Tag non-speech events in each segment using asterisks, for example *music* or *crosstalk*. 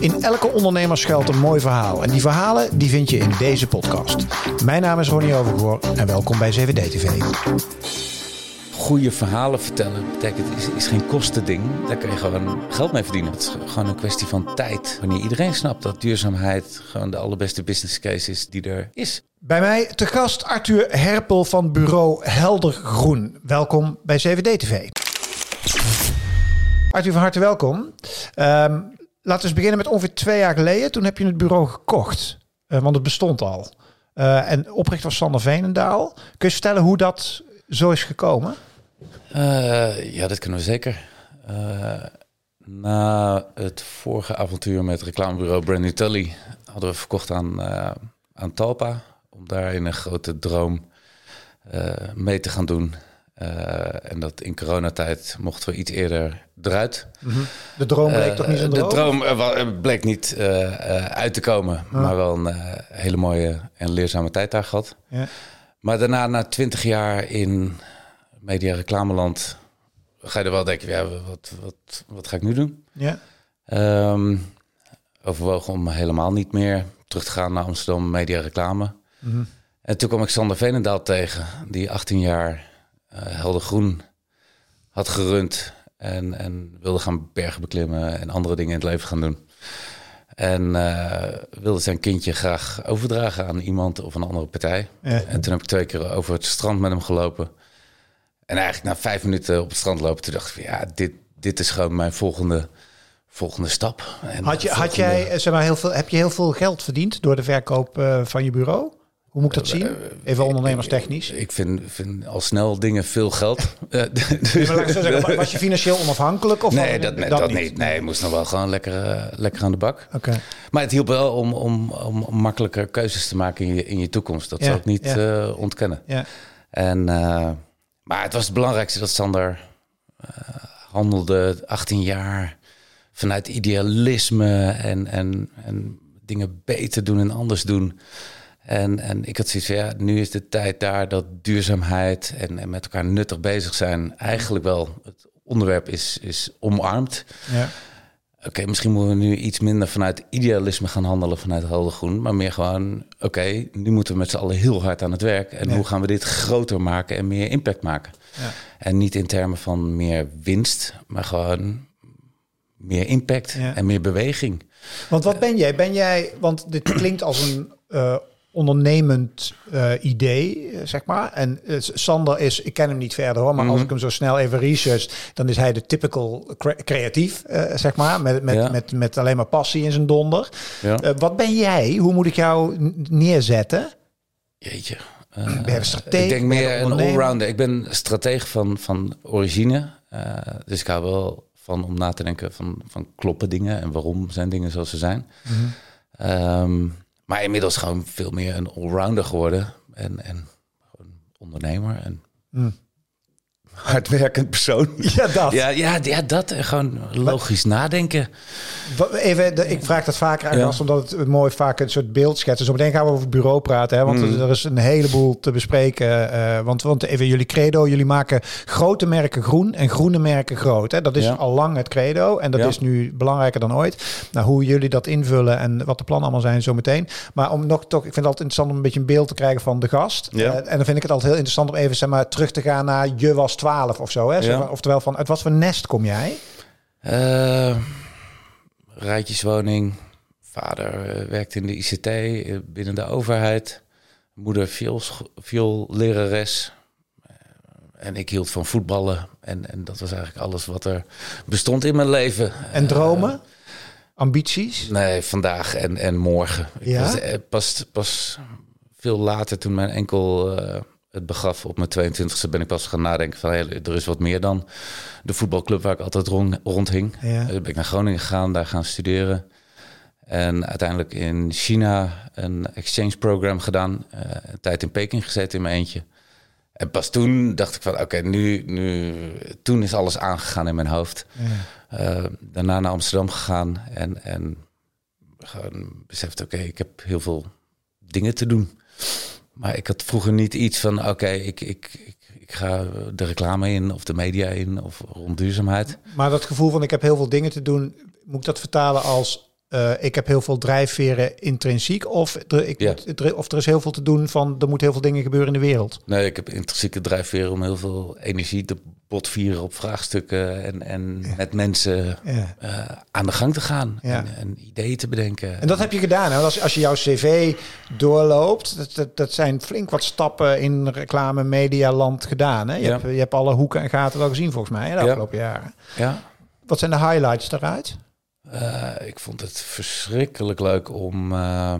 In elke ondernemer schuilt een mooi verhaal. En die verhalen die vind je in deze podcast. Mijn naam is Ronnie Overgoor en welkom bij 7D TV. Goede verhalen vertellen betekent is, is geen kostending. Daar kun je gewoon geld mee verdienen. Het is gewoon een kwestie van tijd. Wanneer iedereen snapt dat duurzaamheid gewoon de allerbeste business case is die er is. Bij mij te gast Arthur Herpel van bureau Helder Groen. Welkom bij 7D TV. Arthur, van harte welkom. Um, laten we beginnen met ongeveer twee jaar geleden. Toen heb je het bureau gekocht, uh, want het bestond al. Uh, en oprichter was Sander Veenendaal. Kun je vertellen hoe dat zo is gekomen? Uh, ja, dat kunnen we zeker. na het vorige avontuur met reclamebureau Brand New Tully hadden we verkocht aan, aan Talpa. Om daar in een grote droom mee te gaan doen. Uh, en dat in coronatijd mochten we iets eerder eruit. Mm -hmm. De droom bleek uh, toch niet zo De droom uh, bleek niet uit te komen, maar wel een hele mooie en leerzame tijd daar gehad. Ja. Maar daarna, na twintig jaar in media reclameland, ga je er wel denken, ja, wat, wat, wat ga ik nu doen? Ja. Um, overwogen om helemaal niet meer terug te gaan naar Amsterdam media reclame. Mm -hmm. En toen kwam ik Sander Veenendaal tegen, die 18 jaar Helder Groen had gerund en, en wilde gaan bergen beklimmen en andere dingen in het leven gaan doen. En uh, wilde zijn kindje graag overdragen aan iemand of een andere partij. Ja. En toen heb ik twee keer over het strand met hem gelopen. En eigenlijk na vijf minuten op het strand lopen, toen dacht ik, ja, dit, dit is gewoon mijn volgende, volgende stap. En had, je, had jij, eh, zeg maar, heel veel, heb je heel veel geld verdiend door de verkoop uh, van je bureau? Hoe moet ik dat zien? Even ondernemerstechnisch. Ik vind, vind al snel dingen veel geld. zeggen, was je financieel onafhankelijk? Of nee, dat, dat, dat, niet. Nee, moest nog wel gewoon lekker, uh, lekker aan de bak. Okay. Maar het hielp wel om, om, om makkelijker keuzes te maken in je, in je toekomst. Dat ja, zou ik niet ja. uh, ontkennen. Ja. En, uh, maar het was het belangrijkste dat Sander handelde 18 jaar vanuit idealisme en, en, en dingen beter doen en anders doen. En, en ik had zoiets van, ja, nu is de tijd daar dat duurzaamheid en, en met elkaar nuttig bezig zijn eigenlijk wel het onderwerp is, is omarmd. Ja. Oké, misschien moeten we nu iets minder vanuit idealisme gaan handelen vanuit Heldergroen, maar meer gewoon, oké, nu moeten we met z'n allen heel hard aan het werk. En hoe gaan we dit groter maken en meer impact maken? Ja. En niet in termen van meer winst, maar gewoon meer impact en meer beweging. Want wat ben jij? Ben jij, want dit klinkt als een uh, ondernemend uh, idee, eh, zeg maar. En uh, Sander is, ik ken hem niet verder hoor, maar als mhm. ik hem zo snel even research, dan is hij de typical cre creatief, zeg maar, met, met, ja. met, met alleen maar passie in zijn donder. Ja. wat ben jij? Hoe moet ik jou neerzetten? Jeetje. ben je stratege? Ik denk meer een allrounder. Ik ben stratege van, van origine, dus ik hou wel van om na te denken van, van kloppen dingen en waarom zijn dingen zoals ze zijn. Mm -hmm. um, maar inmiddels gewoon veel meer een allrounder geworden. En, en ondernemer. En mm hardwerkend persoon. *laughs* Ja, dat. Ja, ja, ja dat. En gewoon logisch nadenken. Even, ik vraag dat vaker aan, ja. omdat het mooi vaak een soort beeld schetst. Zo meteen gaan we over het bureau praten, hè, want mm. er is een heleboel te bespreken. Uh, want, want even jullie credo, jullie maken grote merken groen en groene merken groot. Hè. Dat is ja. al lang het credo en dat ja. is nu belangrijker dan ooit. Nou, hoe jullie dat invullen en wat de plannen allemaal zijn zo meteen. Maar om nog toch, ik vind het altijd interessant om een beetje een beeld te krijgen van de gast. Uh, en dan vind ik het altijd heel interessant om even zeg maar, terug te gaan naar je was 12 of zo. Hè? Ja. Oftewel van, uit wat voor nest kom jij? Uh, rijtjeswoning. Vader uh, werkte in de ICT, uh, binnen de overheid. Moeder viel lerares. En ik hield van voetballen. En, en dat was eigenlijk alles wat er bestond in mijn leven. En dromen? Ambities? Nee, vandaag en, en morgen. Ja? Was, pas, pas veel later, toen mijn enkel het begaf op mijn 22e ben ik pas gaan nadenken van hey, er is wat meer dan de voetbalclub waar ik altijd rond, rondhing. Ja. ben ik naar Groningen gegaan, daar gaan studeren. En uiteindelijk in China een exchange program gedaan. Uh, een tijd in Peking gezeten in mijn eentje. En pas toen dacht ik van oké, nu, nu, toen is alles aangegaan in mijn hoofd. Ja. Uh, daarna naar Amsterdam gegaan en, en gewoon beseft oké, ik heb heel veel dingen te doen. Maar ik had vroeger niet iets van, oké, ik, ik, ik, ga de reclame in of de media in of rond duurzaamheid. Maar dat gevoel van ik heb heel veel dingen te doen, moet ik dat vertalen als uh, ik heb heel veel drijfveren intrinsiek of er, ik ja. of er is heel veel te doen van er moet heel veel dingen gebeuren in de wereld? Nee, ik heb intrinsieke drijfveren om heel veel energie te botvieren op vraagstukken en, en met mensen ja. uh, aan de gang te gaan en, en, ideeën te bedenken. En dat heb je gedaan. Hè? Als, als je jouw cv doorloopt, dat, dat, dat zijn flink wat stappen in reclame, media, land gedaan. Hè? Je, hebt, je hebt alle hoeken en gaten wel gezien volgens mij de afgelopen jaren. Ja. Wat zijn de highlights daaruit? Uh, ik vond het verschrikkelijk leuk om uh,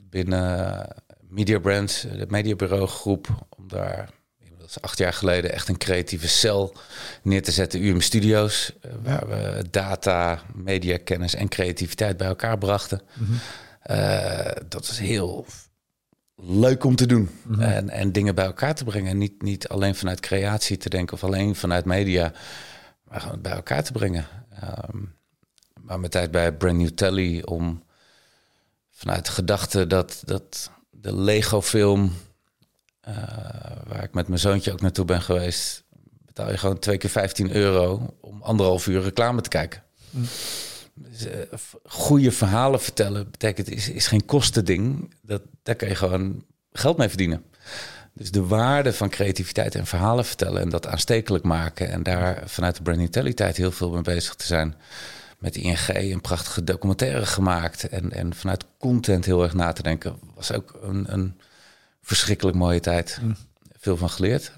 binnen Media Brands, de mediabureau groep, om daar dat is acht jaar geleden echt een creatieve cel neer te zetten, UM Studios, uh, waar we data, mediakennis en creativiteit bij elkaar brachten. Mm -hmm. dat is heel leuk om te doen mm -hmm. en, en dingen bij elkaar te brengen. Niet, niet alleen vanuit creatie te denken of alleen vanuit media, maar gewoon bij elkaar te brengen. Um, maar mijn tijd bij Brand New Telly om vanuit de gedachte dat, dat de Lego-film, uh, waar ik met mijn zoontje ook naartoe ben geweest, betaal je gewoon twee keer 15 euro om anderhalf uur reclame te kijken. Dus, uh, goede verhalen vertellen betekent is, is geen kostending. Dat, daar kan je gewoon geld mee verdienen. Dus de waarde van creativiteit en verhalen vertellen en dat aanstekelijk maken en daar vanuit de Brand New Telly tijd heel veel mee bezig te zijn met ING een prachtige documentaire gemaakt. En, en vanuit content heel erg na te denken. Was ook een, een verschrikkelijk mooie tijd. Mm. Veel van geleerd.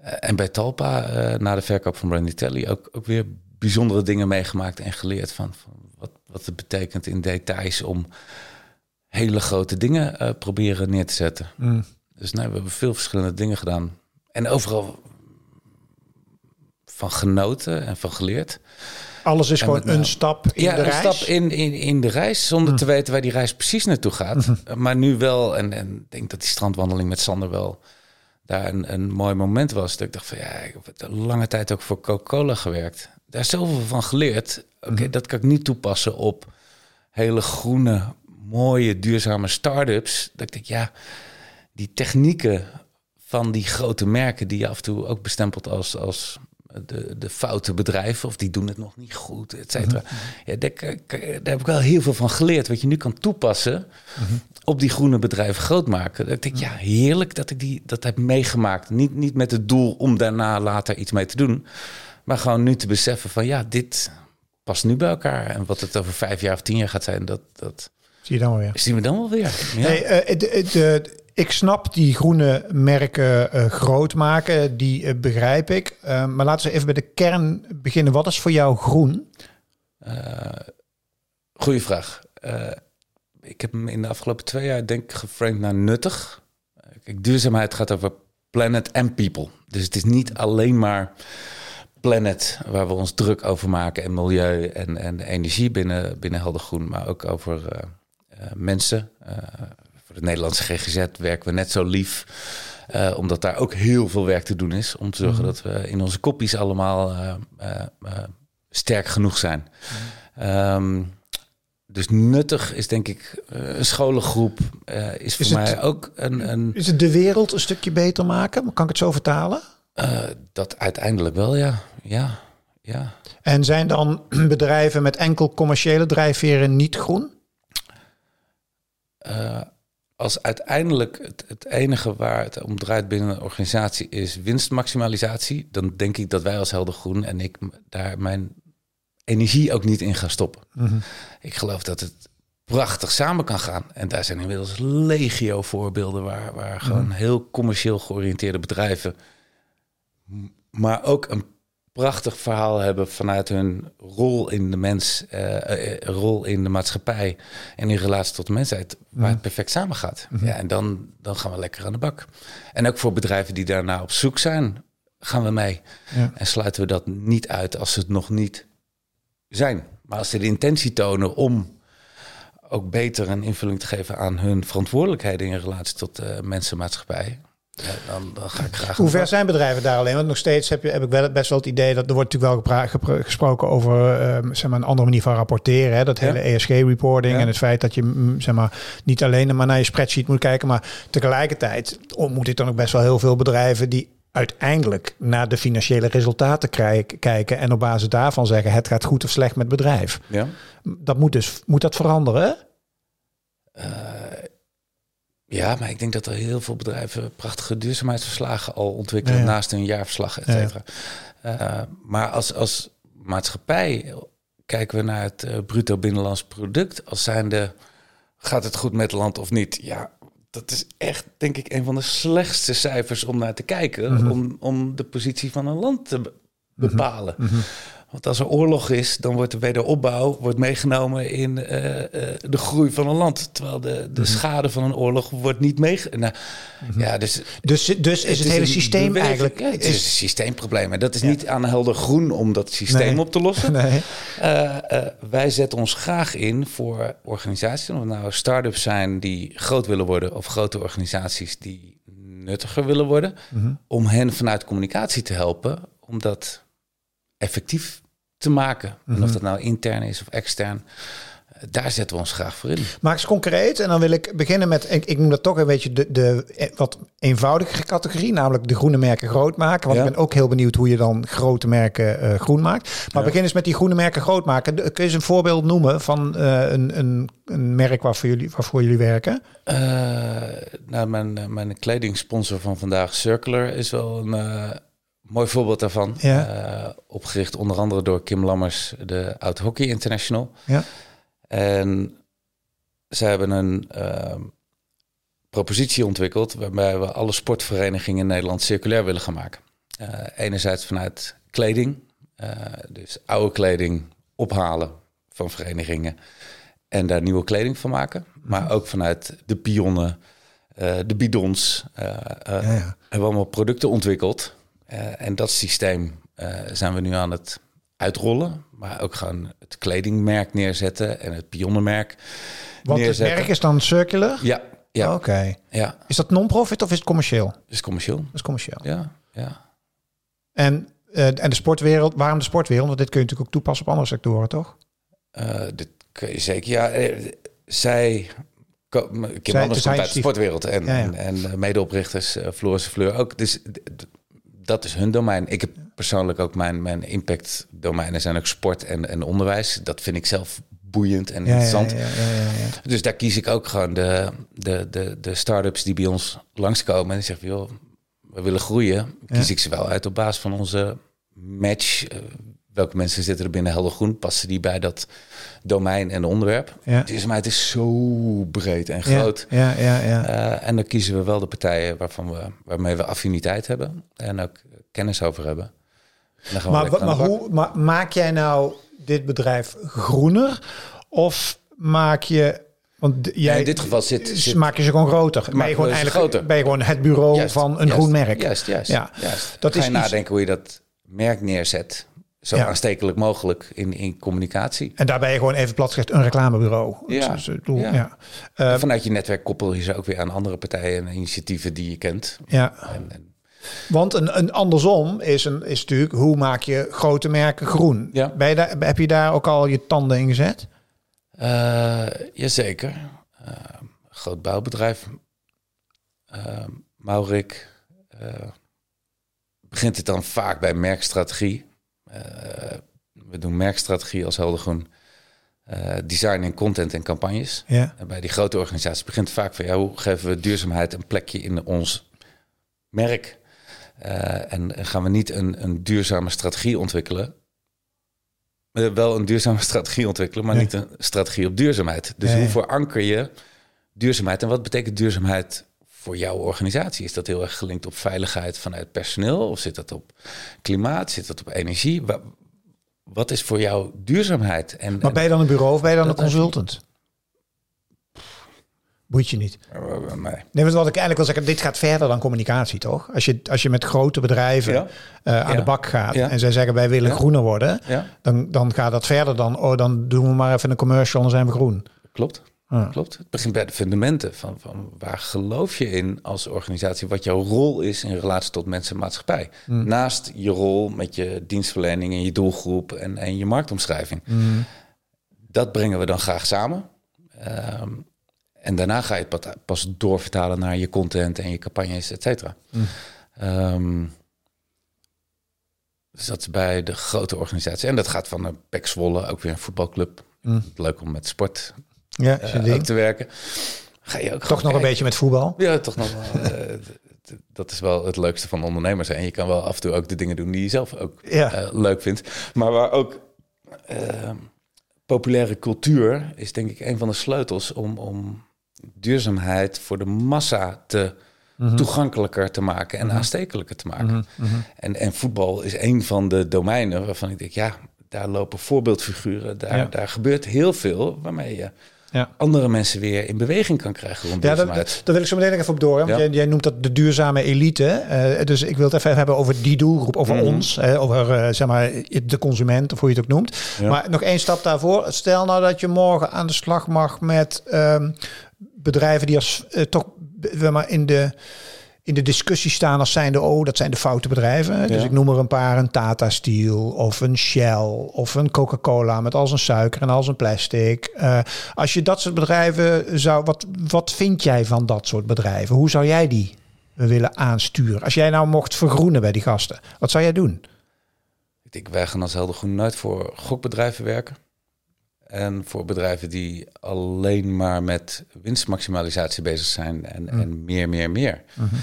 Uh, en bij Talpa, uh, na de verkoop van Brandy Telly, ook, ook weer bijzondere dingen meegemaakt en geleerd van, van wat, wat het betekent in details om hele grote dingen uh, proberen neer te zetten. Mm. Dus nou, we hebben veel verschillende dingen gedaan. En overal van genoten en van geleerd. Alles is gewoon een stap in ja, de reis? een stap in, in, in de reis, zonder te weten waar die reis precies naartoe gaat. Hm. Maar nu wel, en, en ik denk dat die strandwandeling met Sander wel daar een, een mooi moment was. Dat ik dacht van ja, ik heb lange tijd ook voor Coca-Cola gewerkt. Daar zoveel van geleerd. Oké, hm. dat kan ik niet toepassen op hele groene, mooie, duurzame start-ups. Dat ik denk, ja, die technieken van die grote merken die je af en toe ook bestempelt als, als de, de foute bedrijven of die doen het nog niet goed, et cetera. Mhm. Ja, daar, daar, heb ik wel heel veel van geleerd, wat je nu kan toepassen mhm. op die groene bedrijven groot maken. Dat ik denk, ja, heerlijk dat ik die, dat heb meegemaakt. Niet, niet met het doel om daarna later iets mee te doen, maar gewoon nu te beseffen van ja, dit past nu bij elkaar. En wat het over vijf jaar of tien jaar gaat zijn, dat... dat Zie je dan wel weer. Zien we dan wel weer. Ja. Hey, uh, de, de, ik snap die groene merken uh, groot maken, die uh, begrijp ik. Uh, maar laten we even bij de kern beginnen. Wat is voor jou groen? goeie vraag. ik heb hem in de afgelopen twee jaar denk ik geframed naar nuttig. Kijk, duurzaamheid gaat over planet en people. Dus het is niet alleen maar planet waar we ons druk over maken en milieu en, en energie binnen, binnen Helder Groen, maar ook over mensen voor de Nederlandse GGZ werken we net zo lief. Uh, omdat daar ook heel veel werk te doen is. Om te zorgen mhm. dat we in onze kopjes allemaal uh, uh, sterk genoeg zijn. Um, dus nuttig is denk ik een scholengroep. is voor mij ook een, een, Is het de wereld een stukje beter maken? Kan ik het zo vertalen? dat uiteindelijk wel, ja. ja. ja. En zijn dan *clears throat* bedrijven met enkel commerciële drijfveren niet groen? Als uiteindelijk het, het, enige waar het om draait binnen een organisatie is winstmaximalisatie, dan denk ik dat wij als Helder Groen en ik daar mijn energie ook niet in gaan stoppen. Mhm. Ik geloof dat het prachtig samen kan gaan. En daar zijn inmiddels legio voorbeelden waar, waar gewoon mhm. heel commercieel georiënteerde bedrijven, maar ook een prachtig verhaal hebben vanuit hun rol in de mens, uh, rol in de maatschappij en in relatie tot de mensheid, waar het perfect samen gaat. Mhm. Ja, en dan, dan gaan we lekker aan de bak. En ook voor bedrijven die daarna op zoek zijn, gaan we mee. Ja. En sluiten we dat niet uit als ze het nog niet zijn. Maar als ze de intentie tonen om ook beter een invulling te geven aan hun verantwoordelijkheden in relatie tot de mensenmaatschappij, ja, dan, dan, ga ik graag. Hoe ver zijn bedrijven daar alleen? Want nog steeds heb, je, heb ik wel, best wel het idee dat er wordt natuurlijk wel gesproken over uh, zeg maar een andere manier van rapporteren. Hè? Dat hele ESG-reporting en het feit dat je mm, zeg maar, niet alleen maar naar je spreadsheet moet kijken, maar tegelijkertijd ontmoet ik dan ook best wel heel veel bedrijven die uiteindelijk naar de financiële resultaten kijken en op basis daarvan zeggen het gaat goed of slecht met het bedrijf. Ja. Dat moet dus moet dat veranderen. Uh, ja, maar ik denk dat er heel veel bedrijven prachtige duurzaamheidsverslagen al ontwikkelen naast hun jaarverslag, et cetera. Uh, maar als, als maatschappij kijken we naar het uh, bruto binnenlands product als zijnde gaat het goed met het land of niet? Ja, dat is echt, denk ik, een van de slechtste cijfers om naar te kijken. Mhm. om, om de positie van een land te mhm. bepalen. Mm want als er oorlog is, dan wordt de wederopbouw wordt meegenomen in uh, uh, de groei van een land. Terwijl de, de mhm. schade van een oorlog wordt niet meegenomen. Nou, ja, dus, dus, dus is het, hele systeem eigenlijk... Ja, het is, een systeemprobleem. En dat is niet aan helder groen om dat systeem op te lossen. *laughs* Nee. Uh, wij zetten ons graag in voor organisaties. Of nou start-ups zijn die groot willen worden... of grote organisaties die nuttiger willen worden... Mhm. om hen vanuit communicatie te helpen... omdat effectief te maken. En of mhm. dat nou intern is of extern. Daar zetten we ons graag voor in. Maak eens concreet. En dan wil ik beginnen met, ik, ik noem dat toch een beetje de, de eh, wat eenvoudigere categorie, namelijk de groene merken groot maken. Want ik ben ook heel benieuwd hoe je dan grote merken uh, groen maakt. Maar begin eens met die groene merken groot maken. Kun je eens een voorbeeld noemen van uh, een, een, een, merk waarvoor jullie, waarvoor jullie werken? Uh, nou, mijn, mijn kledingsponsor van vandaag, Circular, is wel een mooi voorbeeld daarvan. Ja. Uh, opgericht onder andere door Kim Lammers, de Oud Hockey International. Ja. En ze hebben een uh, propositie ontwikkeld waarbij we alle sportverenigingen in Nederland circulair willen gaan maken. Uh, enerzijds vanuit kleding, dus oude kleding ophalen van verenigingen en daar nieuwe kleding van maken. Maar ook vanuit de pionnen, de bidons. Ja, ja. Hebben we allemaal producten ontwikkeld eh, en dat systeem uh, zijn we nu aan het uitrollen. Maar ook gewoon het kledingmerk neerzetten en het pionnenmerk Want neerzetten. het merk is dan circular? Ja. ja. Oké. Ja. Is dat non-profit of is het commercieel? Is commercieel. Dat is commercieel. Ja, ja. En, uh, en de sportwereld, waarom de sportwereld? Want dit kun je natuurlijk ook toepassen op andere sectoren, toch? dit kun je zeker, ja. zij Kim Anders komt uit de sportwereld en, ja, ja. en, en medeoprichters, uh, Floris Fleur ook. Dus dat is hun domein. Ik heb persoonlijk ook mijn, mijn impact domeinen zijn ook sport en, en onderwijs. Dat vind ik zelf boeiend en interessant. Ja, ja, ja, dus daar kies ik ook gewoon de, de, de, de start-ups die bij ons langskomen. En zeggen, joh, we willen groeien. Kies ik ze wel uit op basis van onze match. Uh, welke mensen zitten er binnen helder groen? Passen die bij dat domein en onderwerp? Ja. Het is, maar het is zo breed en groot. Ja, ja, ja, uh, en dan kiezen we wel de partijen waarvan we, waarmee we affiniteit hebben en ook kennis over hebben. Maar, maar hoe maar maak jij nou dit bedrijf groener? Of maak je want jij, in dit geval zit, zit maak je ze gewoon groter. Ben je gewoon eigenlijk groter. ben je gewoon het bureau van een groen merk. Juist, juist. Ja. juist. Dat Ga is je nadenken hoe je dat merk neerzet zo ja. aanstekelijk mogelijk in, in communicatie. En daarbij gewoon even plat gezegd een reclamebureau. Ja. Dus, doel, ja. ja. vanuit je netwerk koppel je ze ook weer aan andere partijen en initiatieven die je kent. Ja. En, en... Want een, een andersom is, een, is natuurlijk hoe maak je grote merken groen. Ja. Ben je daar, heb je daar ook al je tanden in gezet? Uh, jazeker. Uh, groot bouwbedrijf. Uh, Maurik. begint het dan vaak bij merkstrategie. Eh, we doen merkstrategie als Heldergroen. Uh, design en content en campagnes. Ja. En bij die grote organisaties begint vaak van ja, hoe geven we duurzaamheid een plekje in ons merk? Uh, en gaan we niet een, een duurzame strategie ontwikkelen? wel een duurzame *laughs* strategie ontwikkelen, maar niet een strategie op duurzaamheid. Dus hoe veranker je duurzaamheid en wat betekent duurzaamheid voor jouw organisatie? Is dat heel erg gelinkt op veiligheid vanuit personeel? Of zit dat op klimaat? Zit dat op energie? Wat is voor jou duurzaamheid? En, maar ben je dan een bureau of ben je dan een consultant? Boeit je niet. Nee. nee, wat ik eigenlijk wil zeggen, dit gaat verder dan communicatie, toch? Als je, als je met grote bedrijven eh, aan de bak gaat en zij zeggen wij willen groener worden, dan, dan gaat dat verder dan, oh, dan doen we maar even een commercial en dan zijn we groen. Klopt. Klopt. Het begint bij de fundamenten van, van waar geloof je in als organisatie, wat jouw rol is in relatie tot mensen en maatschappij. Mm. Naast je rol met je dienstverlening en je doelgroep en, en je marktomschrijving. Mm. Dat brengen we dan graag samen. Ehm, en daarna ga je het pas doorvertalen naar je content en je campagnes, et cetera. Mm. Ehm, Dus dat is bij de grote organisatie. En dat gaat van een Pek Zwolle, ook weer een voetbalclub. Mm. Leuk om met sport ja, uh, te werken. Ga je ook toch nog een beetje met voetbal? Ja, toch nog wel. *laughs* uh, dat is wel het leukste van ondernemers. En je kan wel af en toe ook de dingen doen die je zelf ook ja. leuk vindt. Maar waar ook populaire cultuur is denk ik een van de sleutels om, om duurzaamheid voor de massa te mhm. toegankelijker te maken en mm aanstekelijker te maken. Mhm, mhm. En, en voetbal is een van de domeinen waarvan ik denk, ja, daar lopen voorbeeldfiguren, daar, daar gebeurt heel veel waarmee je ja. andere mensen weer in beweging kan krijgen rond ja, dat, dat, wil ik zo meteen even op door. Want jij, jij, noemt dat de duurzame elite. Uh, dus ik wil het even hebben over die doelgroep, over mhm. ons, over uh, zeg maar de consument, of hoe je het ook noemt. Maar nog één stap daarvoor. Stel nou dat je morgen aan de slag mag met um, bedrijven die als uh, toch maar in de in de discussie staan als zijnde, oh, dat zijn de foute bedrijven. Dus ik noem er een paar, een Tata Steel of een Shell of een Coca-Cola met al zijn suiker en al zijn plastic. Uh, als je dat soort bedrijven zou, wat, wat vind jij van dat soort bedrijven? Hoe zou jij die willen aansturen? Als jij nou mocht vergroenen bij die gasten, wat zou jij doen? Ik denk, wij gaan als Helder Groen nooit voor gokbedrijven werken. En voor bedrijven die alleen maar met winstmaximalisatie bezig zijn en, mm. en meer, meer, meer. Mhm.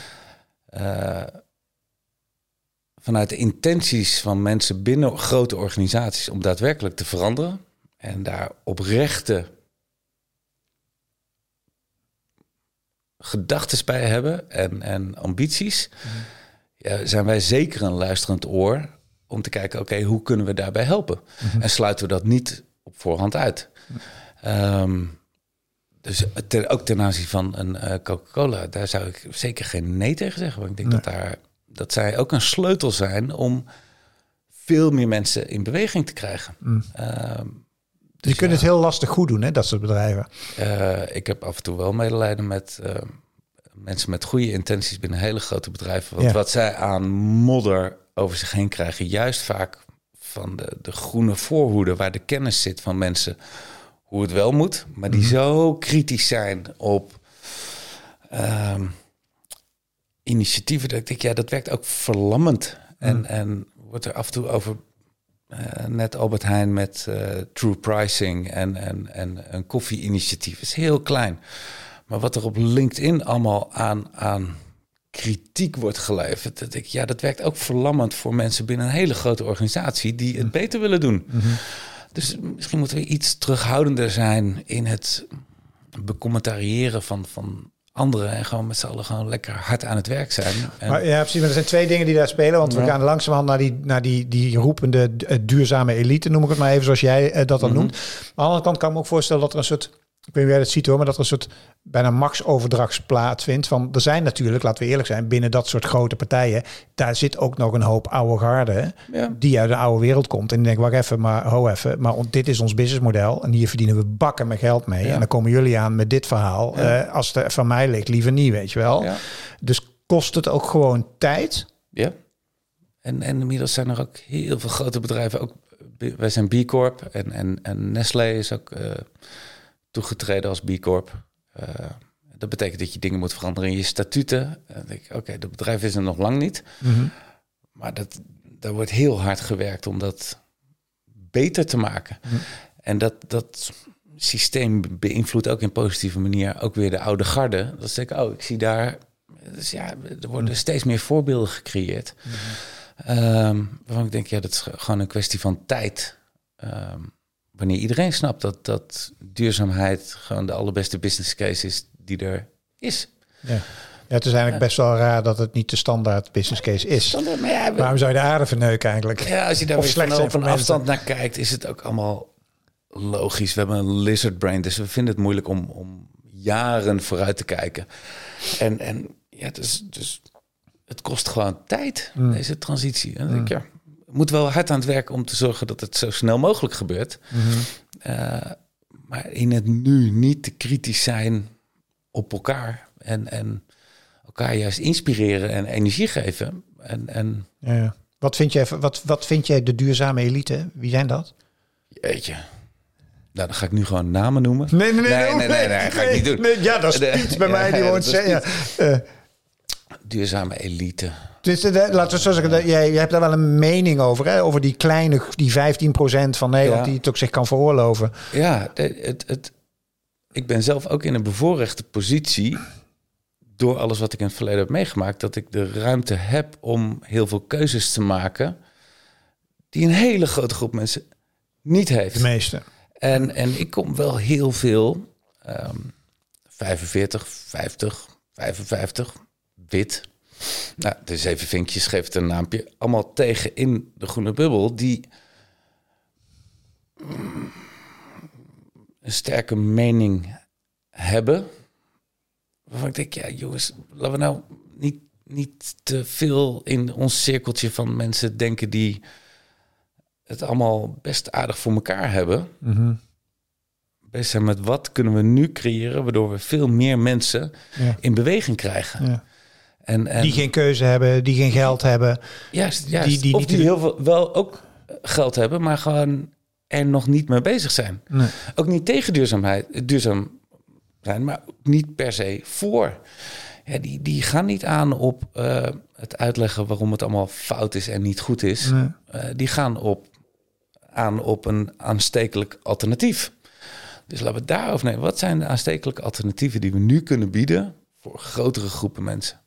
Eh, vanuit de intenties van mensen binnen grote organisaties om daadwerkelijk te veranderen en daar oprechte gedachten bij hebben en, en ambities, mhm. ja, zijn wij zeker een luisterend oor om te kijken, oké, hoe kunnen we daarbij helpen? Mhm. En sluiten we dat niet op voorhand uit. Ehm, dus ook ten aanzien van een uh, Coca-Cola, daar zou ik zeker geen nee tegen zeggen. Want ik denk dat, daar, dat zij ook een sleutel zijn om veel meer mensen in beweging te krijgen. Mm. Ehm, dus je kunt het heel lastig goed doen, hè, dat soort bedrijven. Uh, ik heb af en toe wel medelijden met uh, mensen met goede intenties binnen hele grote bedrijven. Want wat zij aan modder over zich heen krijgen, juist vaak van de, de groene voorhoede, waar de kennis zit van mensen hoe het wel moet, maar die mhm. zo kritisch zijn op ehm, initiatieven dat ik denk, ja, dat werkt ook verlammend. En, mhm. en wordt er af en toe over uh, net Albert Heijn met uh, True Pricing en, en, en een koffie-initiatief is heel klein. Maar wat er op LinkedIn allemaal aan, aan kritiek wordt geleverd. Dat ik, ja, dat werkt ook verlammend voor mensen binnen een hele grote organisatie die het beter willen doen. Mhm. Dus misschien moeten we iets terughoudender zijn in het becommentariëren van, van anderen en gewoon met z'n allen gewoon lekker hard aan het werk zijn. En... Maar, ja, precies. Maar er zijn twee dingen die daar spelen. Want we gaan langzamerhand naar die, naar die, die roepende uh, duurzame elite, noem ik het maar even zoals jij uh, dat dan mhm. noemt. Maar aan de andere kant kan ik me ook voorstellen dat er een soort ik weet niet hoe dat ziet hoor, maar dat er een soort bijna max-overdrachts plaatsvindt. Van, er zijn natuurlijk, laten we eerlijk zijn, binnen dat soort grote partijen, daar zit ook nog een hoop oude garde die uit de oude wereld komt. En die denkt, wacht even, maar ho even, maar dit is ons businessmodel en hier verdienen we bakken met geld mee. En dan komen jullie aan met dit verhaal. Uh, als het van mij ligt, liever niet, weet je wel. Dus kost het ook gewoon tijd. Ja. En, en inmiddels zijn er ook heel veel grote bedrijven, ook wij zijn B Corp en, en, en Nestlé is ook... Uh, toegetreden als B Corp. Uh, dat betekent dat je dingen moet veranderen in je statuten. En denk ik, oké, het bedrijf is er nog lang niet. Mhm. Maar dat, daar wordt heel hard gewerkt om dat beter te maken. Mhm. En dat, dat systeem beïnvloedt ook in positieve manier ook weer de oude garde. Dat zeg ik, oh, ik zie daar... Dus ja, er worden mhm. steeds meer voorbeelden gecreëerd. Um, waarvan ik denk, ja, dat is gewoon een kwestie van tijd. Um, wanneer iedereen snapt dat, dat duurzaamheid gewoon de allerbeste business case is die er is. Ja. Ja, het is eigenlijk best wel raar dat het niet de standaard business case is. Standaard, maar ja, Waarom zou je de aarde verneuken eigenlijk? Ja, als je daar van, van afstand naar kijkt, is het ook allemaal logisch. We hebben een lizard brain, dus we vinden het moeilijk om, om jaren vooruit te kijken. En, en ja, dus, dus het kost gewoon tijd, mm. deze transitie. En dan denk ik, mm. ja, moet wel hard aan het werk om te zorgen dat het zo snel mogelijk gebeurt. Mhm. Eh, maar in het nu niet te kritisch zijn op elkaar en, en elkaar juist inspireren en energie geven. En, en... Ja, ja. Wat, vind jij, wat, wat vind jij de duurzame elite? Wie zijn dat? Jeetje. Nou, dan ga ik nu gewoon namen noemen. Nee, nee, nee. Nee, nee, nee, nee, ga ik niet doen. ja, dat is iets bij *laughs* mij die woont. Duurzame elite. Dus laten we zo zeggen, jij, jij hebt daar wel een mening over, hè? over die kleine, die 15% van Nederland die het ook zich kan veroorloven. Ja, het, het, ik ben zelf ook in een bevoorrechte positie door alles wat ik in het verleden heb meegemaakt, dat ik de ruimte heb om heel veel keuzes te maken die een hele grote groep mensen niet heeft. De meeste. En, en ik kom wel heel veel, um, 45, 50, 55, wit. Nou, de zeven vinkjes geeft een naampje. Allemaal tegen in de groene bubbel die een sterke mening hebben. Waarvan ik denk, ja jongens, laten we nou niet, niet te veel in ons cirkeltje van mensen denken die het allemaal best aardig voor elkaar hebben. Mm -hmm. Best zijn met wat kunnen we nu creëren, waardoor we veel meer mensen in beweging krijgen. Ja. En, en, die geen keuze hebben, die geen geld hebben. Juist, juist. Die, die, of die heel veel, wel ook geld hebben, maar gewoon er nog niet mee bezig zijn. Nee. Ook niet tegen duurzaamheid, duurzaam zijn, maar niet per se voor. Ja, die, die gaan niet aan op uh, het uitleggen waarom het allemaal fout is en niet goed is. Nee. Uh, die gaan op aan op een aanstekelijk alternatief. Dus laten we daarover nemen. Wat zijn de aanstekelijke alternatieven die we nu kunnen bieden voor grotere groepen mensen?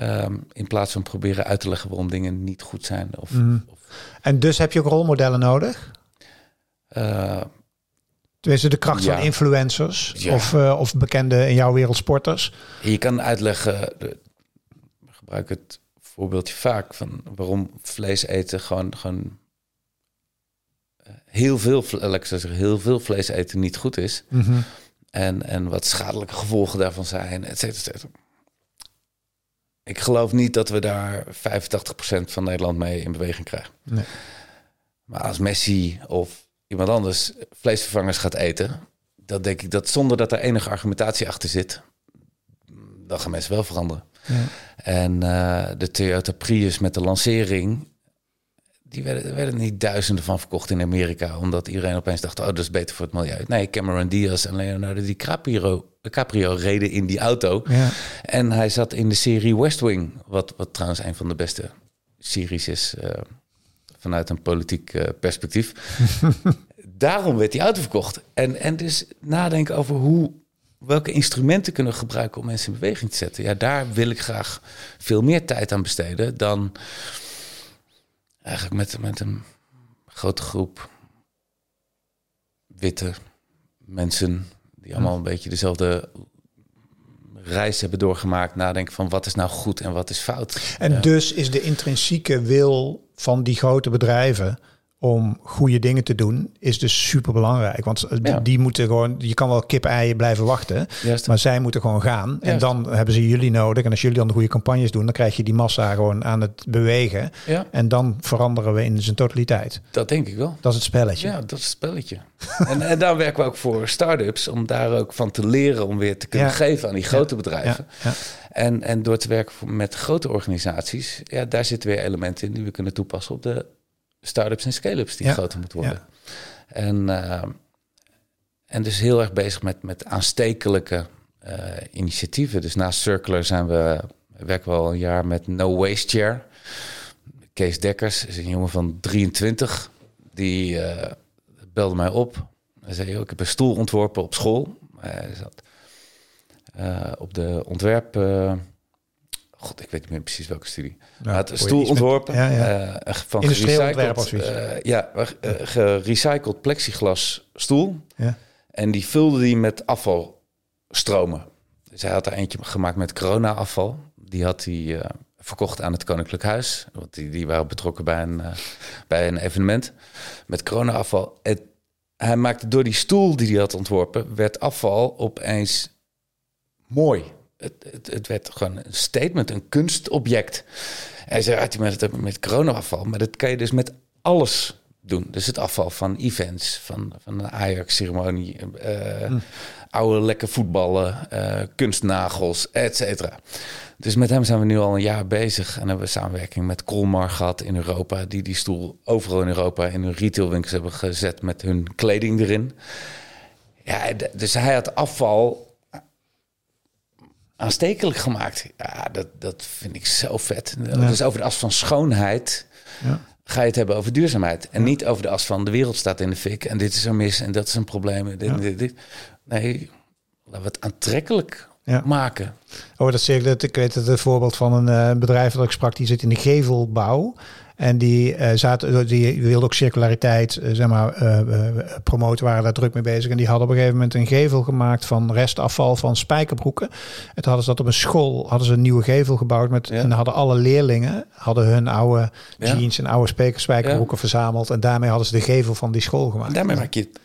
Um, in plaats van proberen uit te leggen waarom dingen niet goed zijn. Of, mm. of en dus heb je ook rolmodellen nodig? Uh, Tenminste, de kracht ja. van influencers ja. of, uh, of bekende in jouw wereld sporters. Je kan uitleggen, de, gebruik het voorbeeldje vaak van waarom vlees eten gewoon, gewoon heel veel, zeggen, heel veel vlees eten niet goed is. Mm en, en wat schadelijke gevolgen daarvan zijn, et cetera, et cetera. Ik geloof niet dat we daar 85% van Nederland mee in beweging krijgen. Nee. Maar als Messi of iemand anders vleesvervangers gaat eten, dan denk ik dat zonder dat er enige argumentatie achter zit, dan gaan mensen wel veranderen. Ja. En uh, de Toyota Prius met de lancering die werden, werden niet duizenden van verkocht in Amerika. Omdat iedereen opeens dacht, oh, dat is beter voor het milieu. Nee, Cameron Diaz en Leonardo DiCaprio Caprio reden in die auto. Ja. En hij zat in de serie West Wing. Wat, wat trouwens een van de beste series is uh, vanuit een politiek uh, perspectief. *laughs* Daarom werd die auto verkocht. En, en dus nadenken over hoe, welke instrumenten kunnen we gebruiken om mensen in beweging te zetten. Ja, daar wil ik graag veel meer tijd aan besteden dan eigenlijk met, met een grote groep witte mensen die allemaal een beetje dezelfde reis hebben doorgemaakt, nadenken van wat is nou goed en wat is fout. En dus is de intrinsieke wil van die grote bedrijven om goede dingen te doen, is dus super belangrijk. Want die moeten gewoon, je kan wel kip-eieren blijven wachten, maar zij moeten gewoon gaan. En dan hebben ze jullie nodig. En als jullie dan de goede campagnes doen, dan krijg je die massa gewoon aan het bewegen. Ja. En dan veranderen we in zijn totaliteit. Dat denk ik wel. Dat is het spelletje. Ja, dat is het spelletje. *laughs* en, en daar werken we ook voor start-ups, om daar ook van te leren, om weer te kunnen geven aan die grote bedrijven. En, en door te werken met grote organisaties, ja, daar zitten weer elementen in die we kunnen toepassen op de start-ups en scale-ups die groter moeten worden. En, uh, en dus heel erg bezig met, met aanstekelijke uh, initiatieven. Dus naast Circular zijn we, werken we al een jaar met No Waste Chair. Kees Dekkers is een jongen van 23. Die uh, belde mij op. Hij zei, ik heb een stoel ontworpen op school. Hij zat op de ontwerp God, ik weet niet meer precies welke studie. Ja, het stoel ontworpen ja, ja. Uh, van gerecycled, uh, ja, uh, gerecycled plexiglas stoel. Ja. En die vulde die met afvalstromen. Dus hij had er eentje gemaakt met corona-afval. Die had hij verkocht aan het Koninklijk Huis. Want die, die waren betrokken bij een, bij een evenement met corona-afval. hij maakte door die stoel die hij had ontworpen, werd afval opeens mooi het, het, werd gewoon een statement, een kunstobject. En zei uit met, het, met corona-afval, maar dat kan je dus met alles doen. Dus het afval van events, van, van een Ajax-ceremonie, uh, oude lekker voetballen, uh, kunstnagels, et cetera. Dus met hem zijn we nu al een jaar bezig en hebben we samenwerking met Colmar gehad in Europa, die die stoel overal in Europa in hun retailwinkels hebben gezet met hun kleding erin. Ja, dus hij had afval aanstekelijk gemaakt. Ja, dat, dat vind ik zo vet. Dus over de as van schoonheid ja. ga je het hebben over duurzaamheid. En niet over de as van de wereld staat in de fik. En dit is een mis en dat is een probleem. Dit, dit, dit. Nee, laten we het aantrekkelijk maken. Oh, dat zeg ik. Dat, ik weet het, het voorbeeld van een uh, bedrijf dat ik sprak, die zit in de gevelbouw. En die, uh, zaten, die wilde ook circulariteit uh, zeg maar, promoten, waren daar druk mee bezig. En die hadden op een gegeven moment een gevel gemaakt van restafval van spijkerbroeken. En toen hadden ze dat op een school, hadden ze een nieuwe gevel gebouwd. Met, En hadden alle leerlingen hadden hun oude jeans en oude spijkerbroeken verzameld. En daarmee hadden ze de gevel van die school gemaakt. En daarmee maak je het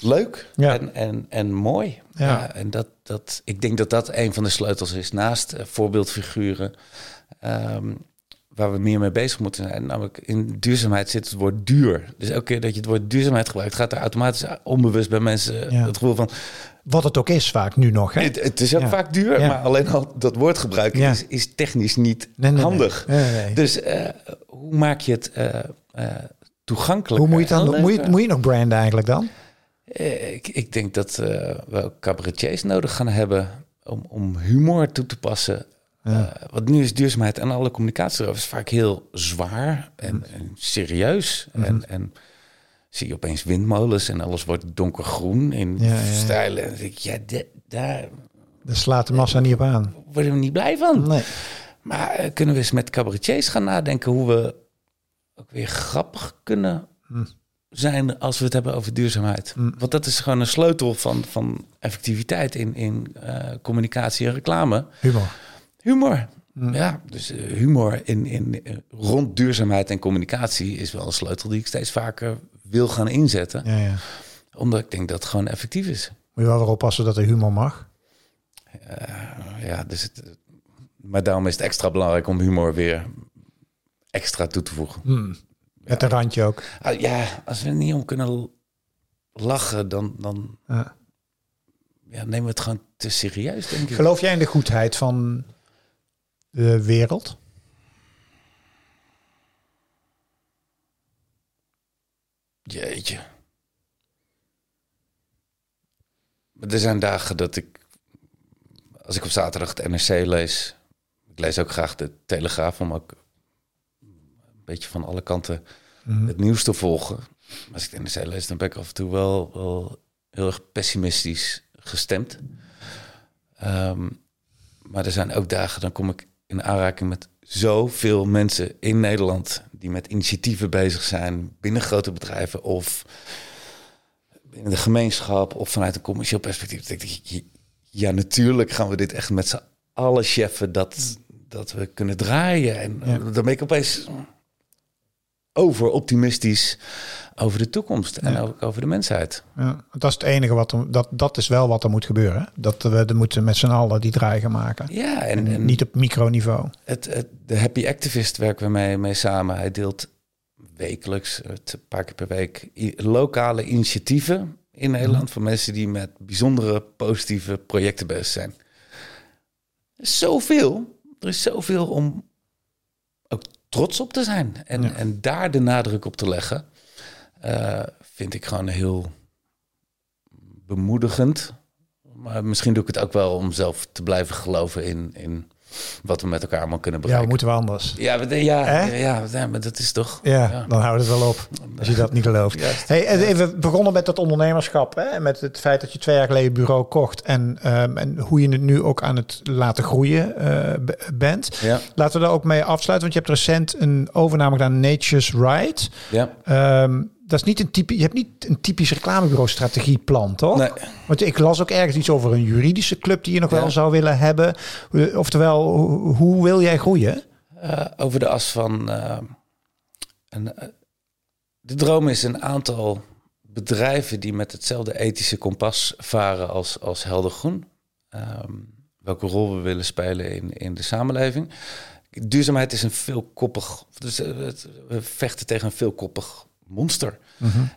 leuk en, en, en mooi. Ja. en dat, dat, ik denk dat dat een van de sleutels is. Naast voorbeeldfiguren... Um, waar we meer mee bezig moeten zijn. Namelijk in duurzaamheid zit het woord duur. Dus elke keer dat je het woord duurzaamheid gebruikt, gaat er automatisch onbewust bij mensen het gevoel van. Wat het ook is vaak nu nog. Hè? Het, het is ook vaak duur, maar alleen al dat woord gebruiken is, is technisch niet handig. Dus uh, hoe maak je het uh, uh, toegankelijk? Hoe moet je, dan, moet, je, moet je nog branden eigenlijk dan? ik, ik denk dat we cabaretiers nodig gaan hebben om, om humor toe te passen ja. Uh, want nu is duurzaamheid en alle communicatie erover is vaak heel zwaar en, mm. en serieus. Mm en, en zie je opeens windmolens en alles wordt donkergroen in ja, stijlen. En dan denk ik, ja, daar... Daar slaat de massa niet op aan. Worden we niet blij van. Nee. Maar uh, kunnen we eens met cabaretiers gaan nadenken hoe we ook weer grappig kunnen mm. zijn als we het hebben over duurzaamheid. Mm. Want dat is gewoon een sleutel van, van effectiviteit in, in uh, communicatie en reclame. Humor. Humor. Mm. Ja, dus uh, humor in, in, uh, rond duurzaamheid en communicatie is wel een sleutel die ik steeds vaker wil gaan inzetten. Ja, ja. Omdat ik denk dat het gewoon effectief is. Moet je wel weer oppassen dat er humor mag? Uh, ja, dus het, maar daarom is het extra belangrijk om humor weer extra toe te voegen. Mm. Met een randje ook. Ah, ja, als we er niet om kunnen lachen, dan, dan ja. ja. nemen we het gewoon te serieus, denk ik. Geloof jij in de goedheid van de wereld? Jeetje. Er zijn dagen dat ik, als ik op zaterdag het NRC lees, ik lees ook graag de Telegraaf om ook een beetje van alle kanten mhm. het nieuws te volgen. Als ik de NRC lees, dan ben ik af en toe wel, wel heel erg pessimistisch gestemd. Ehm, maar er zijn ook dagen, dan kom ik in aanraking met zoveel mensen in Nederland die met initiatieven bezig zijn binnen grote bedrijven of binnen de gemeenschap of vanuit een commercieel perspectief. denk ik, ja, natuurlijk gaan we dit echt met z'n allen cheffen dat, dat we kunnen draaien. En dan ben ik opeens over optimistisch over de toekomst en ook over de mensheid. Ja, dat is het enige wat er, dat, dat is wel wat er moet gebeuren. Dat we er moeten met z'n allen die draai gaan maken. Ja, en, niet op microniveau. Het, het, de Happy Activist werken we mee, mee samen. Hij deelt wekelijks, een paar keer per week, lokale initiatieven in Nederland voor mensen die met bijzondere positieve projecten bezig zijn. Zoveel. Er is zoveel om trots op te zijn en, en daar de nadruk op te leggen. Uh, vind ik gewoon heel bemoedigend. Maar misschien doe ik het ook wel om zelf te blijven geloven in, in wat we met elkaar allemaal kunnen bereiken. Ja, moeten we anders. Ja, ja, ja, ja, maar dat is toch... Ja, dan houden we het wel op, als je dat niet gelooft. hey, even begonnen met dat ondernemerschap. Hè? Met het feit dat je twee jaar geleden bureau kocht... en, um, en hoe je het nu ook aan het laten groeien uh, bent. Ja. Laten we daar ook mee afsluiten. Want je hebt recent een overname gedaan, Nature's Right. Ja. Um, dat is niet een type, je hebt niet een typisch reclamebureau strategieplan, toch? Nee. Want ik las ook ergens iets over een juridische club die je nog wel zou willen hebben. Oftewel, hoe, wil jij groeien? Uh, over de as van. Uh, een, uh, de droom is een aantal bedrijven die met hetzelfde ethische kompas varen als, als Helder Groen. Um, welke rol we willen spelen in, in de samenleving. Duurzaamheid is een veelkoppig. Dus we vechten tegen een veelkoppig monster.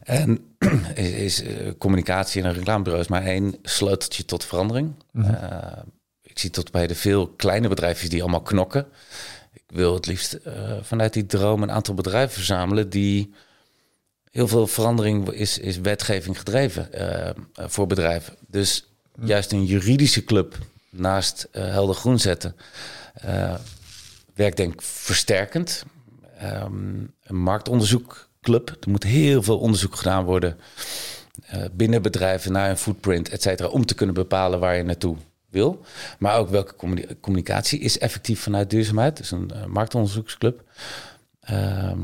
En *clears throat* is, is uh, communicatie en een reclamebureau is maar één sleuteltje tot verandering. Mhm. Eh, ik zie tot bij de veel kleine bedrijven die allemaal knokken. Ik wil het liefst uh, vanuit die droom een aantal bedrijven verzamelen die heel veel verandering is, is wetgeving gedreven voor bedrijven. Dus mhm. juist een juridische club naast helder groen zetten, werkt denk ik versterkend. Um, een marktonderzoekclub. Er moet heel veel onderzoek gedaan worden binnen bedrijven naar een footprint, et cetera, om te kunnen bepalen waar je naartoe wil. Maar ook welke communicatie is effectief vanuit duurzaamheid. Dus een marktonderzoeksclub. Ehm,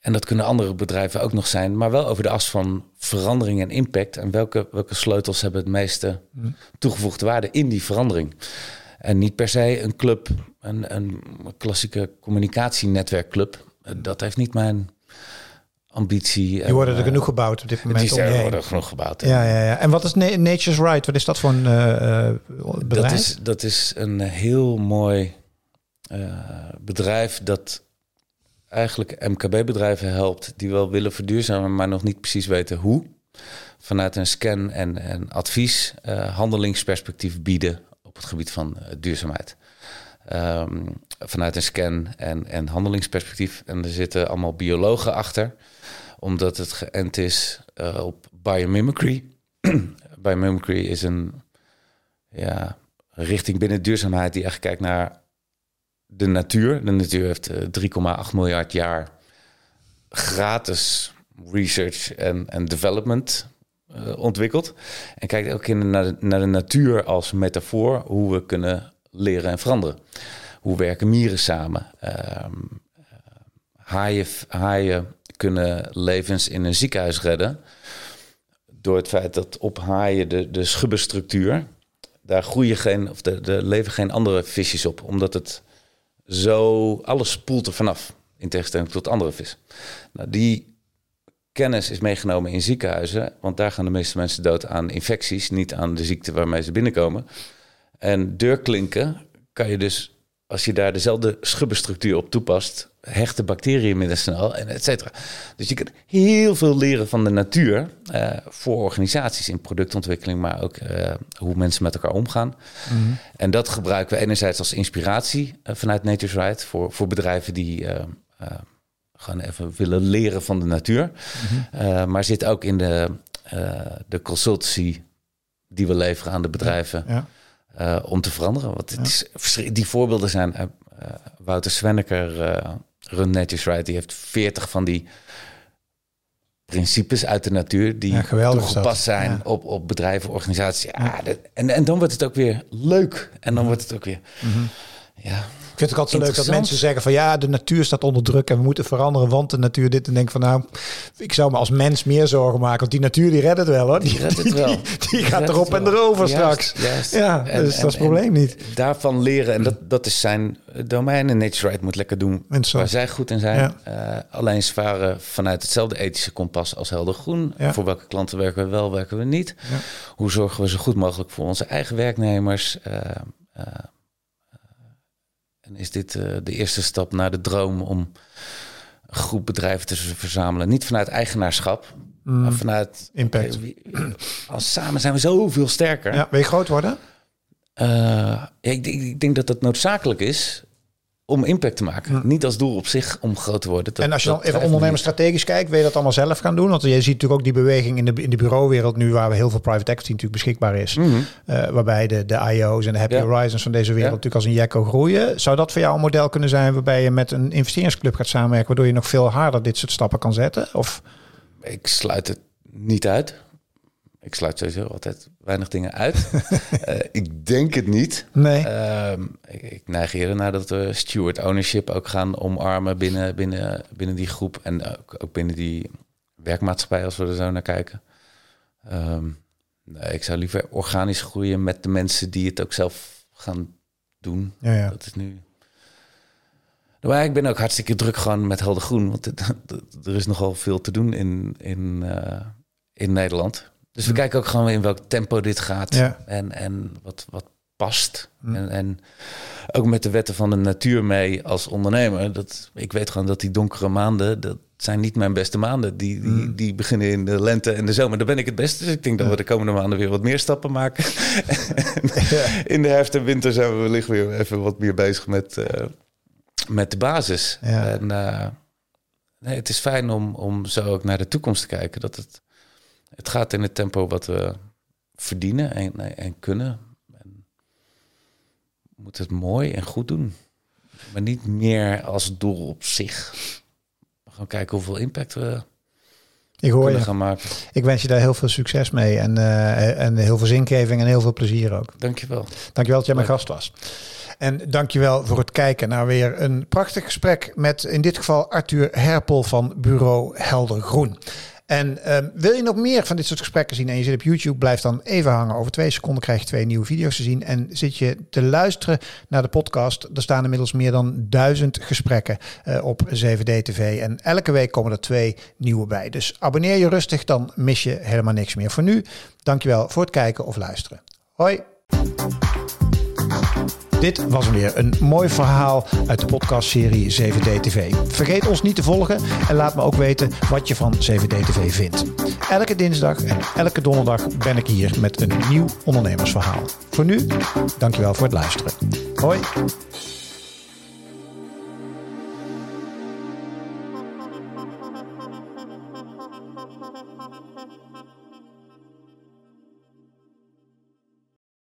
en dat kunnen andere bedrijven ook nog zijn, maar wel over de as van verandering en impact. En welke, welke sleutels hebben het meeste mm. toegevoegde waarde in die verandering? En niet per se een club, een, een klassieke communicatienetwerkclub. Dat heeft niet mijn ambitie. Die worden er uh, genoeg gebouwd op dit moment. Die er worden genoeg gebouwd. Ja, ja, ja. En wat is Nature's Right? Wat is dat voor een uh, bedrijf? Dat is, dat is een heel mooi bedrijf dat eigenlijk MKB-bedrijven helpt die wel willen verduurzamen, maar nog niet precies weten hoe. Vanuit een scan en, en advies uh, handelingsperspectief bieden op het gebied van uh, duurzaamheid. Um, vanuit een scan en, en handelingsperspectief. En er zitten allemaal biologen achter, omdat het geënt is uh, op biomimicry. *clears throat* biomimicry is een ja, richting binnen duurzaamheid die echt kijkt naar de natuur. De natuur heeft 3,8 eh, miljard jaar gratis research en, en development uh, ontwikkeld. En kijkt ook naar, de, naar de natuur als metafoor hoe we kunnen leren en veranderen. Hoe werken mieren samen? Uh, haaien, haaien kunnen levens in een ziekenhuis redden. Door het feit dat op haaien de, de schubbenstructuur, daar groeien geen, of er leven geen andere visjes op, omdat het zo, alles spoelt er vanaf. In tegenstelling tot andere vis. Nou, die kennis is meegenomen in ziekenhuizen. Want daar gaan de meeste mensen dood aan infecties. Niet aan de ziekte waarmee ze binnenkomen. En deurklinken kan je dus als je daar dezelfde schubbenstructuur op toepast, hechten bacteriën minder snel en et cetera. Dus je kunt heel veel leren van de natuur uh, voor organisaties in productontwikkeling, maar ook uh, hoe mensen met elkaar omgaan. Mm -hmm. En dat gebruiken we enerzijds als inspiratie uh, vanuit Nature's Right voor, voor bedrijven die gewoon even willen leren van de natuur. Mm -hmm. maar zit ook in de, de consultancy die we leveren aan de bedrijven. Ja. Uh, om te veranderen. Want het is, die voorbeelden zijn. Uh, Wouter Swenneker, Run Nature's Right, die heeft 40 van die principes uit de natuur die ja, toegepast zijn ja. op, op bedrijven, organisaties. Ja, dat, en, en dan wordt het ook weer leuk. En dan wordt het ook weer. Mm -hmm. Ja, ik vind het ook altijd zo leuk dat mensen zeggen van ja, de natuur staat onder druk en we moeten veranderen, want de natuur dit. En denk van nou, ik zou me als mens meer zorgen maken, want die natuur die redt het wel hoor. Die, redt het wel. Die, gaat erop en erover straks. Ja, en, dus dat is het probleem niet. Daarvan leren, en dat, dat is zijn domein. En Nature Right moet lekker doen waar zij goed in zijn. Uh, alleen ze varen vanuit hetzelfde ethische kompas als Helder Groen. Voor welke klanten werken we wel, werken we niet? Hoe zorgen we zo goed mogelijk voor onze eigen werknemers? Uh, en is dit uh, de eerste stap naar de droom om een groep bedrijven te verzamelen? Niet vanuit eigenaarschap, mm. maar vanuit impact. als samen zijn we zoveel sterker. Ja, wil je groot worden? Uh, ja, ik, ik, denk dat dat noodzakelijk is om impact te maken. Hm. Niet als doel op zich om groot te worden. en als je dan even ondernemer strategisch kijkt, wil je dat allemaal zelf gaan doen? Want je ziet natuurlijk ook die beweging in de, in de bureauwereld nu, waar we heel veel private equity natuurlijk beschikbaar is. Mhm. Eh, waarbij de, de IO's en de Happy Horizons van deze wereld natuurlijk als een jacko groeien. Zou dat voor jou een model kunnen zijn waarbij je met een investeringsclub gaat samenwerken, waardoor je nog veel harder dit soort stappen kan zetten? Of? Ik sluit het niet uit. Ik sluit sowieso altijd weinig dingen uit. uh, *laughs* ik denk het niet. Nee. Uh, ik, ik neig eerder naar dat we steward ownership ook gaan omarmen binnen, binnen, binnen die groep. En ook, ook binnen die werkmaatschappij, als we er zo naar kijken. Um, nee, ik zou liever organisch groeien met de mensen die het ook zelf gaan doen. Ja, ja. Dat is nu. Maar ik ben ook hartstikke druk gewoon met Helder Groen. Want *laughs* er is nogal veel te doen in, in, uh, in Nederland. Dus we kijken ook gewoon in welk tempo dit gaat en, en wat, wat past. Hm. En, en ook met de wetten van de natuur mee als ondernemer. Dat, ik weet gewoon dat die donkere maanden, dat zijn niet mijn beste maanden. Die, die, hm. die beginnen in de lente en de zomer. Daar ben ik het beste. Dus ik denk dat we de komende maanden weer wat meer stappen maken. *laughs* in de herfst en winter zijn we wellicht weer even wat meer bezig met, uh, met de basis. En uh, nee, het is fijn om, om zo ook naar de toekomst te kijken. Dat het het gaat in het tempo wat we verdienen en, en kunnen. En moet het mooi en goed doen. Maar niet meer als doel op zich. We gaan kijken hoeveel impact we ik hoor je. gaan maken. Ik wens je daar heel veel succes mee. En, uh, en heel veel zingeving en heel veel plezier ook. Dankjewel. Dankjewel dat jij mijn gast was. En dankjewel voor het kijken naar weer een prachtig gesprek met in dit geval Arthur Herpel van Bureau Helder Groen. En um, wil je nog meer van dit soort gesprekken zien en je zit op YouTube, blijf dan even hangen. Over twee seconden krijg je twee nieuwe video's te zien. En zit je te luisteren naar de podcast, er staan inmiddels meer dan duizend gesprekken uh, op 7D TV. En elke week komen er twee nieuwe bij. Dus abonneer je rustig, dan mis je helemaal niks meer. Voor nu, dankjewel voor het kijken of luisteren. Hoi! Dit was weer een mooi verhaal uit de podcastserie 7D TV. Vergeet ons niet te volgen en laat me ook weten wat je van 7D TV vindt. Elke dinsdag en elke donderdag ben ik hier met een nieuw ondernemersverhaal. Voor nu, dankjewel voor het luisteren. Hoi!